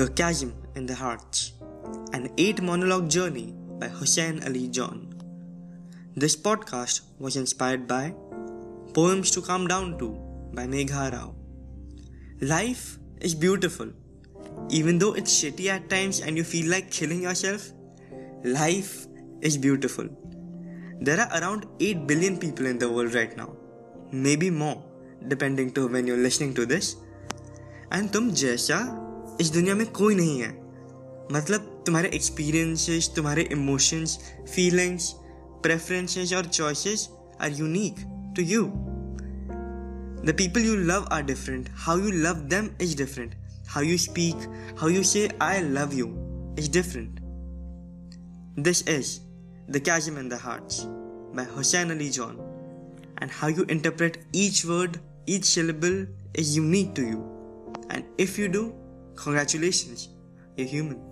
The Chasm in the Hearts, an eight monologue journey by Hussein Ali John. This podcast was inspired by Poems to Come Down to by Megha Rao. Life is beautiful. Even though it's shitty at times and you feel like killing yourself, life is beautiful. There are around 8 billion people in the world right now, maybe more, depending to when you're listening to this. And tum jaisa इस दुनिया में कोई नहीं है। मतलब तुम्हारे experiences तुम्हारे emotions feelings preferences और choices are unique to you the people you love are different how you love them is different how you speak how you say I love you is different this is the Chasm in the Hearts by Hussain Ali John. And how you interpret each word, each syllable is unique to you. And if you do, congratulations, you're human.